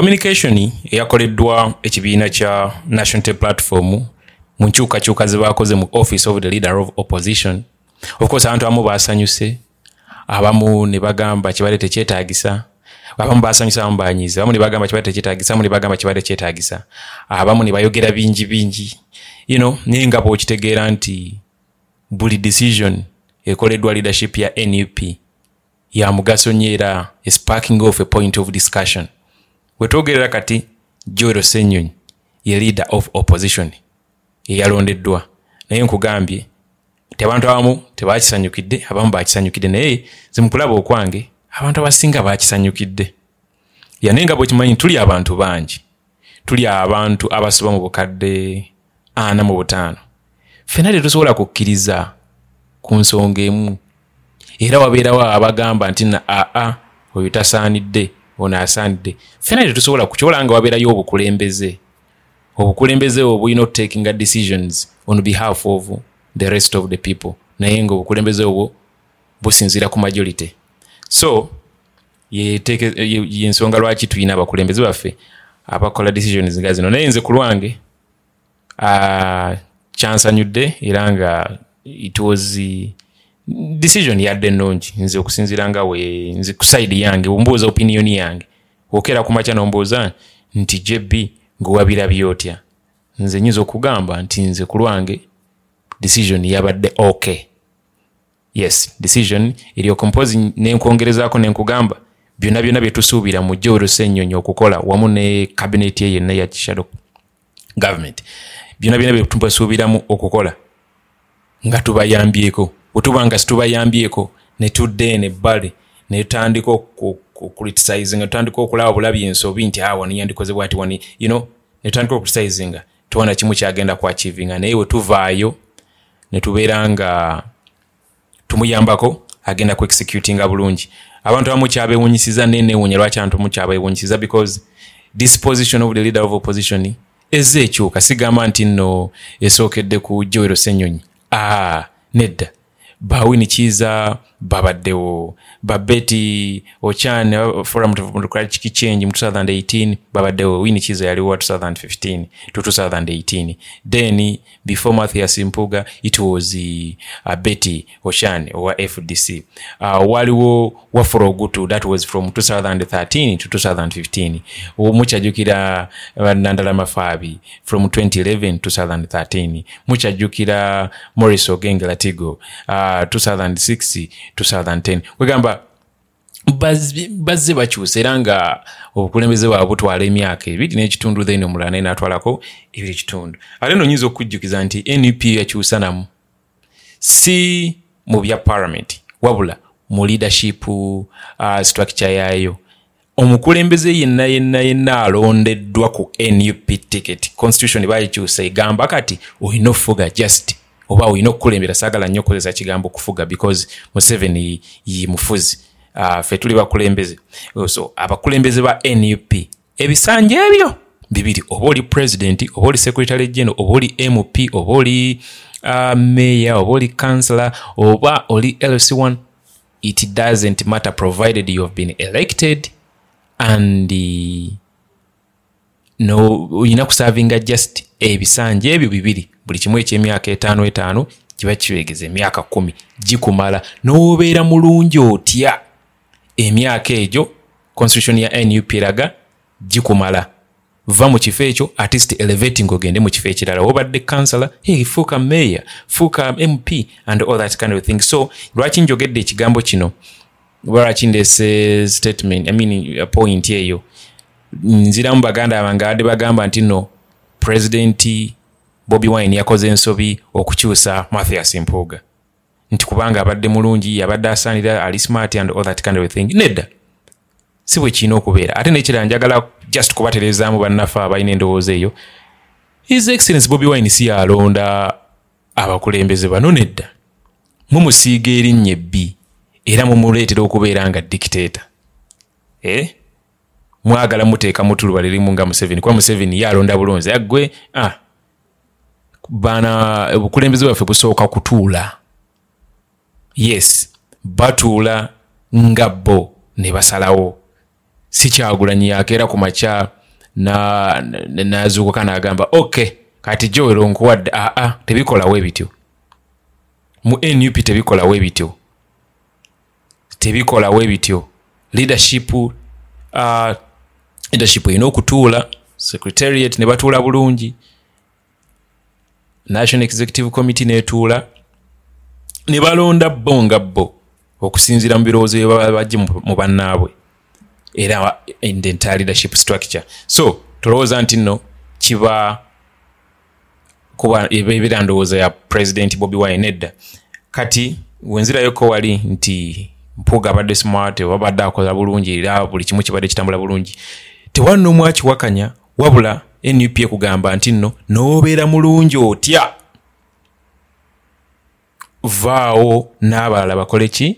communication eyakoleddwa ekibiina kya national Tea platform mu nkyukakyuka ze baakoze mu office of the leader of opposition. Of course abantu abamu baasanyuse abamu ne bagamba kibadde tekyetaagisa abamu basanyusa abamu banyiza abamu ne bagamba kibadde tekyetaagisa abamu ne bagamba kibadde kyetaagisa abamu ne bayogera bingi bingi. You know naye nga bwokitegeera nti buli decision ekoleddwa leadership ya nup ya mugaso nnyo era sparking off a point of discussion wetwogerera kati joero senyonyi ye leader of opposition eyalondeddwa naye nkugambye ti abantu abamu tebakisanyukidde abamu bakisanyukidde naye zimukulaba okwange abantu abasinga bakisanyukidde. Yanaye nga bwekimanyi tuli abantu bangi. Tuli abantu abasoba mu bukadde ana mu butaano. Fena tetusobola kukkiriza ku nsonga emu. Era wabeerawo abagamba nti na aa oyo tasaanidde ono asaanidde fena tetusobola kukyola nga wabeerayo obukulembeze. Obukulembeze obwo bulina otakinga decisions on behalf of the rest of the people. Naye nga obukulembeze obwo businziira ku majority. So yensonga lwaki tulina abakulembeze baffe abakola decisions nga zino? Naye nze ku lwange kyansanyudde era nga it was decision yadde ennungi nze okusinziira nga we nze ku side yange ombuuza opinion yange. Okera ku makya nombuuza nti jb ngewabirabye otya? Nze nyinza okugamba nti nze ku lwange decision yabadde ok yes decision eryoka mpozi nenkwongerezaako nenkugamba byonna byonna byetusuubira mu jowero ennyonyi okukola wamu ne kabineti ye yenna ya shadow government. Byonna byonna byetubasuubiramu okukola nga tubayambyeko bwetuba nga situbayambyeko netudde nebbale netutandika okucriticizinga tutandika okulaba bulabi ensobi nti awa niyandikoze bwati wani you know netutandika okucriticizinga tuwana kimu kyagenda kuachivinga naye wetuvaayo netubeera nga tumuyambako agenda ku executinga bulungi. Abantu abamu kyabewunyisiza nenewunya lwaki abantu mu kyabewunyisiza? Because disposition of the leader of opposition ezze ekyuka sigamba nti nno esookedde ku joero senyonyi aa nedda bawini ni babaddewo. Babeti ochan forum democratic change mu 2018 babaddewo. Wini yaliwo 2015 to 2018 then before mathias mpuga it was uh, betty ochan owa fdc uh, waliwo wafula ogutu that was from 2013 to 2015 mukyajjukira nandala mafaabi from 2011 2013 mukyajjukira morris ogenge latigo uh, 2006 2010 kwegamba bazze bakyusa era nga obukulembeze bwabwe butwala emyaka ebiri n'ekitundu then omulala naye natwalako ebiri ekitundu ate no nyinza okukujjukiza nti nup yakyusa namu. Si mu bya parliament wabula mu leadership uh, structure yaayo. Omukulembeze yenna yenna yenna alondeddwa ku nup ticket. Constitution bayikyusa egamba kati olina ofuga just oba olina okukulembera saagala nnyo okukozesa kigambo okufuga because museveni ye mufuzi. Uh, fe tuli bakulembeze. So abakulembeze ba nup ebisanja ebyo bibiri oba oli president oba oli secretary general oba oli mp oba oli uh, mayor oba oli councillor oba oli lc1 it doesn't matter provided you have been elected and uh, no olina kusavinga just ebisanja ebyo bibiri buli kimu ekyemyaka etaano etaano kiba kiwegeza emyaka kumi gikumala. N'obeera mulungi otya? Emyaka egyo constitution ya nup eraga gikumala. Va mu kifo ekyo artist elevating ogende mu kifo ekirala. Obadde councilor hey, fuuka mayor fuuka mp and all that kind of thing. So lwaki njogedde ekigambo kino? Oba lwaki ndese statement I mean, point eyo? Nziramu baganda bange abadde bagamba nti no pulezidenti bobi wine yakoze ensobi okukyusa mathias mpuuga. Nti kubanga abadde mulungi yabadde asaanira ali smart and all that kind of thing nedda. Si bwe kirina okubeera. Ate nekirala njagala just kubaterezaamu bannaffe abalina endowooza eyo. His excellence bobi wine si yalonda abakulembeze bano nedda. Mumusiiga erinnya ebbi era mumuleetera okubeera nga dictator. Eh? mwagala muteeka mutuluba lirimu nga museveni kuba museveni yalonda bulonzi aggwe ah. Bana obukulembeze bwaffe busooka kutuula. Yes batuula nga bo ne basalawo. Sikyagulanyi yakeera ku makya nazuukuka n'agamba ok kati joero nkuwadde aa tebikolawo ebityo. Mu nup tebikolawo ebityo. Tebikolawo ebityo. Leadership uh, leadership erina okutuula secretariat ne batuula bulungi national executive committee netuula ne balonda bo nga bo okusinziira mu birowoozo byebaba bajje mu bannaabwe. Era in the entire leadership structure. So tolowooza nti nno kiba kuba ebeera ndowooza ya president bobi wine nedda. Kati wenzirayoko wali nti mpuga abadde smart wabadde akola bulungi era buli kimu kibadde kitambula bulungi. Tewali nomu akiwakanya wabula nup ekugamba nti nno noobeera mulungi otya? Vaawo n'abalala bakole ki?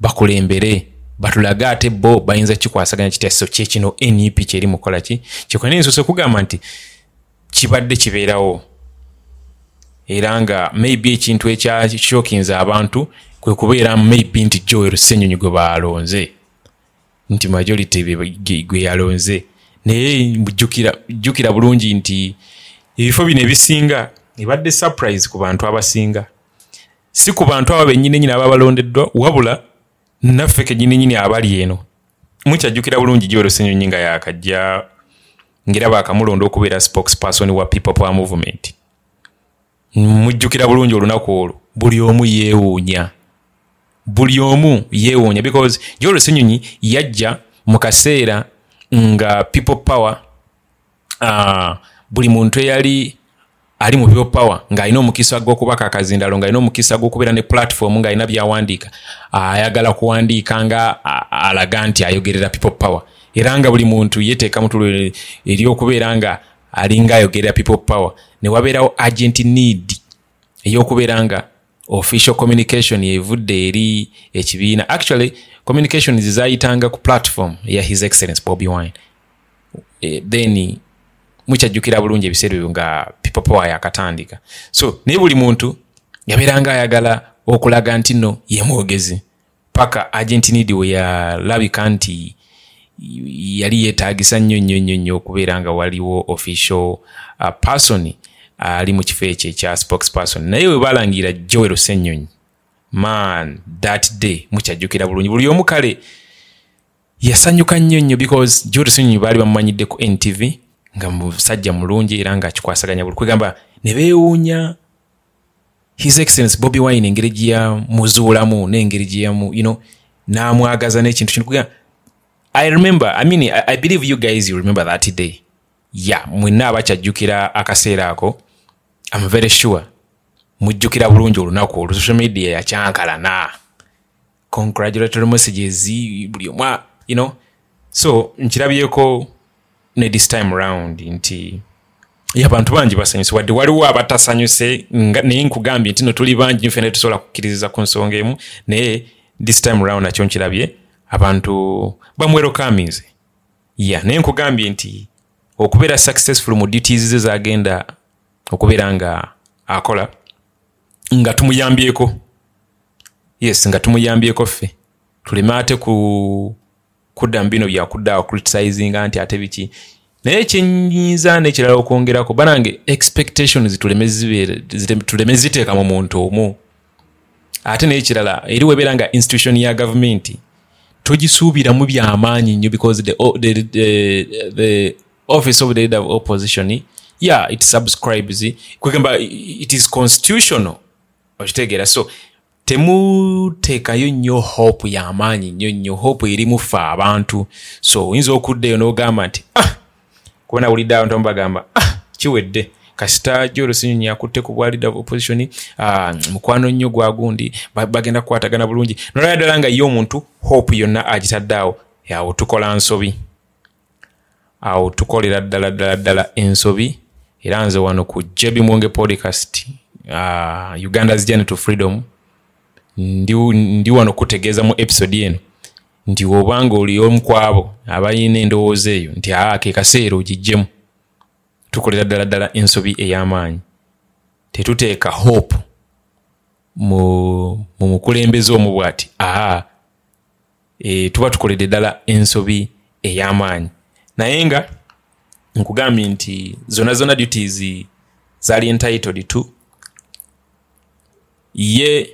Bakulembere. Batulage ate bo bayinza kikwasaganya kitya so kyekino nup kyeri mukola ki? Kyekona ensose kugamba nti kibadde kibeerawo. Era nga maybe ekintu ekyakyokinza abantu kwe kubeera maybe nti joel senyonyi gwe balonze nti majority gwe yalonze naye jjukira bulungi nti ebifo bino ebisinga ebadde surprise ku bantu abasinga. Si ku bantu abo bennyini nyini aba balondeddwa wabula naffe kenyini nyini abali eno. Mukyajjukira bulungi joel senyonyi nga yakajja ngaera bakamulonda okubeera spokesperson wa people power movement. Mujjukira bulungi olunaku olwo. Buli omu yeewuunya. Buli omu yeewuunya because joel senyonyi yajja mu kaseera nga people power uh, buli muntu eyali ali mu power ng'alina omukisa gw'okubaka akazindalo ng'alina omukisa gw'okubeera ne platform ng'alina byawandiika ayagala uh, kuwandiika nga uh, alaga nti ayogerera people power. Era nga buli muntu yeteeka mutulo ery'okubeera nga alinga ayogerera people power ne wabeerawo agent need ey'okubeera nga official communication yevudde eri ekibiina. Actually communications zayitanga ku platform ya his excellence bobi wine. E, then mukyajjukira bulungi ebiseera ebyo nga power yakatandika so naye buli muntu yabeeranga ayagala okulaga nti nno yemwogezi paka agent need we yalabika nti yali yeetagisa nnyo nnyo nnyo nnyo okubeera nga waliwo official uh, person ali mu kifo ekyo ekya spokesperson. Naye we balangira joel senyonyi man that day mukyajjukira bulungi. Buli omu kale yasanyuka nnyo nnyo because joel senyonyi baali bamumanyidde ku ntv nga musajja mulungi era nga kikwasaganya buli kwegamba ne beewuunya his excellence bobi wine engeri gye yamuzuulamu n'engeri gye yamu you know n'amwagaza n'ekintu kino kugamba i remember i mean I, i believe you guys you remember that day. Ya yeah, mwenna abakyajjukira akaseera ako am very sure mujjukira bulungi olunaku olwo social media yakyankalana. Congratulatory messages buli omwa you know. So nkirabyeko ne this time round nti abantu bangi basanyuse. Wadde waliwo abatasanyuse naye nkugambye nti no tuli bangi nfe ne tusobola kukkiririza ku nsonga emu. Naye this time round nakyo nkirabye abantu bamwerokaminze ya naye nkugambye nti okubeera successful mu duties ze zagenda okubeera nga akola nga tumuyambyeko. Yes nga tumuyambyeko ffe. Tuleme ate ku kudda mu bino byakuddaawo criticizinga nti ate biki. Naye kyenyinza nekirala okwongerako banange expectations tuleme ziteeka mu muntu omu. Ate naye kirala eri webeera nga institution ya gavumenti togisuubiramu byamaanyi nnyo because the, the, the, the office of the leader of opposition yeah it subscribes. Kwegamba it is constitutional okitegeera. So temuteekayo nnyo hope y'amaanyi nnyo nnyo hope erimufe abantu. So oyinza okuddaeyo n'ogamba nti ah kubona wulidde abantu bagamba ah kiwedde. Kasita jolusinyonyi akutte ku bwa leader of opposition ah, mukwano nnyo gwagundi bagenda kukwatagana bulungi. Nolaya ddala nga ye omuntu hope yonna agitaddeawo awo tukola nsobi. Awo tukolera ddala ddala ddala ensobi. Era nze wano ku jebi mwonge podcast uh, uganda's journey to freedom ndi, wano kutegeeza mu episode eno. Nti obanga oli omu kwabo abalina endowooza eyo nti aa ke kaseera ogijjemu tukolera ddala ddala ensobi ey'amaanyi. Tetuteeka hope mu mukulembeze omu bwati aa e, tuba tukoledde ddala ensobi ey'amaanyi. Naye nga nkugambye nti zona zona duties zaali entitled to ye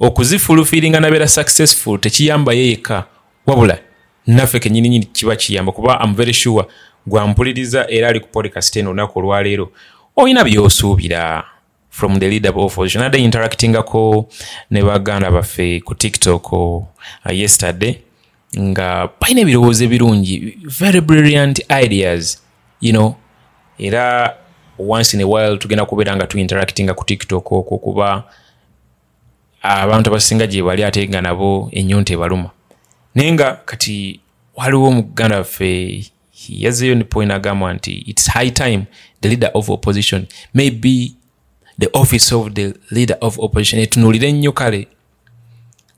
okuzifulufiringa nabeera successful tekiyamba ye yekka. Wabula naffe kenyininyini kiba kiyamba kuba am very sure gwampuliriza era ali ku podcast eno olunaku olwaleero olina byosuubira from the leader of opposition adde interactingako ne baganda baffe ku tiktok uh, yesterday nga balina ebirowoozo ebirungi very brilliant ideas you know. Era once in a while tugenda kubeera nga tuinteractinga ku tiktok okwo kuba abantu abasinga gye bali ate nga nabo enyonta ebaluma. Naye nga kati waliwo omuganda waffe yazeeyo ne point agamba nti its high time the leader of opposition maybe the office of the leader of opposition etunuulire ennyo kale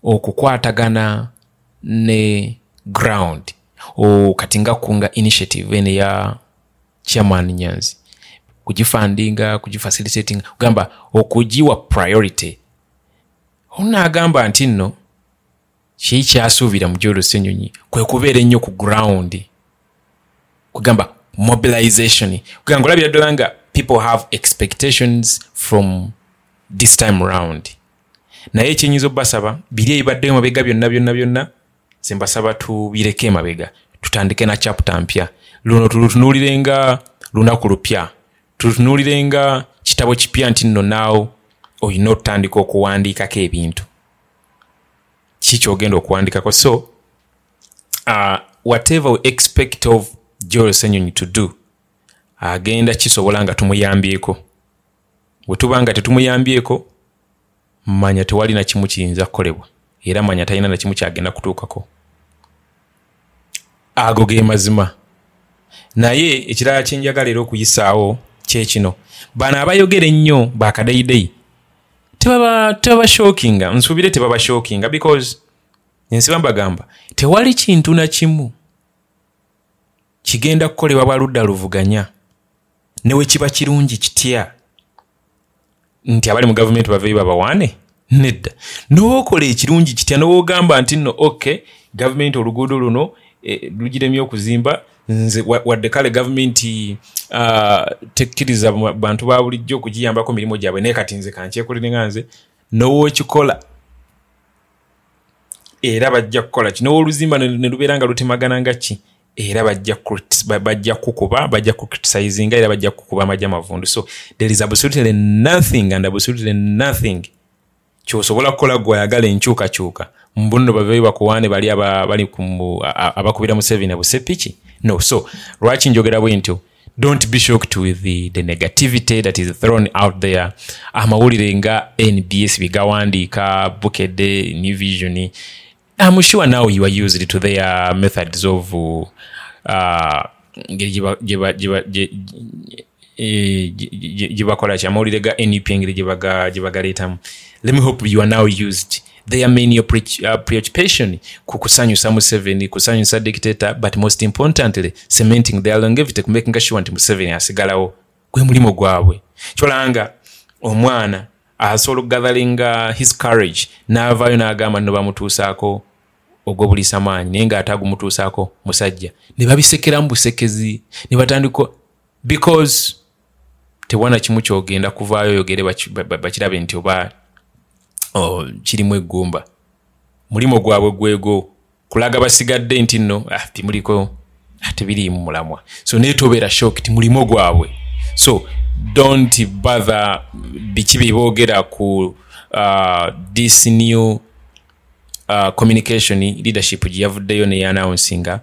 okukwatagana ne ground. O kati nga kunga initiative ene ya chairman nyanzi kugifandinga kugifacilitating kugamba okugiwa priority. Onaagamba nti nno kii kyasuubira mu gyolusenyonyi kwe kubeera ennyo ku ground. Kugamba mobilization. Kugamba olabira ddala nga people have expectations from this time round. Naye ekyenyinza obbasaba biri ebibaddeyo mabega byonna byonna byonna zembasaba tubireko emabega tutandike na chapta mpya. Luno tulutunuulirenga lunaku lupya tulutunuulirenga kitabo kipya nti nno naawo olina otutandika okuwandiikako ebintu. Kiki kyogenda okuwandikako so uh, whatever we expect of joel senyonyi to do agenda kisobola nga tumuyambyeko. Bwe tuba nga tetumuyambyeko manya tewali nakimu kiyinza kukolebwa era manya talina nakimu kyagenda kutuukako. Ago ge mazima. Naye ekirala kyenjagala era okuyisaawo kyekino. Bano abayogera ennyo bakadeideyi tebaba tebaba shokinga nsuubire tebaba shokinga because ensiba mbagamba tewali kintu na kimu kigenda kukolebwa bwaludda luvuganya newe kiba kirungi kitya? Nti abali mu gavumenti baveeyo babawaane nedda. Nowokola ekirungi kitya? Nowoogamba nti nno ok gavumenti oluguudo luno e, lugiremye okuzimba nze wadde kale gavumenti uh, tekkiriza bantu ba bulijjo okugiyambako mirimu gyabwe. Naye kati nze kankyekolerenga nze nowookikola era bajja kukola ki? Nowooluzimba ne lubeera nga lutemagana nga ki? Era bajja kukuba bajja kucriticizinga era bajja kukuba amajja amavundu so there is absolutely nothing and absolutely nothing kyosobola kukola gweyagala enkyukakyuka mbuno baveyo bakuwaane bali abakubira museveni busepiki no so lwaki njogera bwe ntyo? Don't be shocked with the, the negativity that is thrown out there. Amawulire nga nbs bigawandiika bukedde new vision I'm sure now you are used to their methods of uh, gyebakola ki? Amawulire ga nup engeri gyebagaleetamu let me hope you are now used. Their main uh, preoccupation. Ku kusanyusa museveni kusanyusa dictator but most importantly cementing their longevity. Kumaking sure nti museveni asigalawo gwe mulimu gwabwe. Kyolanga omwana asobola okugatharinga his courage n'avaayo n'agamba nno bamutuusaako ogwobuliisa maanyi naye ngaate agumutuusaako musajja. Ne babisekeramu busekezi ne batandika because tewana kimu kyogenda kuvaayo oyogere bakirabe nti oba kirimu eggumba. Mulimo gwabwe gwego. Kulaga basigadde nti nno ah, timuliko ah, tebiriimu mulamwa. So naye tobeera shok ti mulimo gwabwe. So don't bother biki byeboogera ku uh, this new uh, communication leadership gyeyavuddeyo neyannouncinga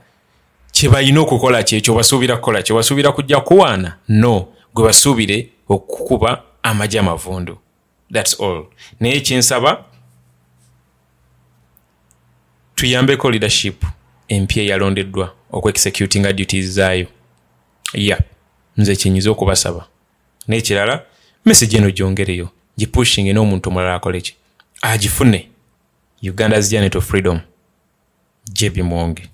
kyebalina okukola kyekyo basuubira kukola kye basuubira kujja kuwaana? No. Gwe basuubire okukuba amagye amavundu thats all. Naye kyensaba tuyambeko leadership empya eyalondeddwa okuexecutinga duties zaayo. Ya yeah. nze kyenyiza okubasaba. Nekirala message eno gyongereyo gipushing n'omuntu omulala akoleki agifune uganda's journey to freedom jebi mwonge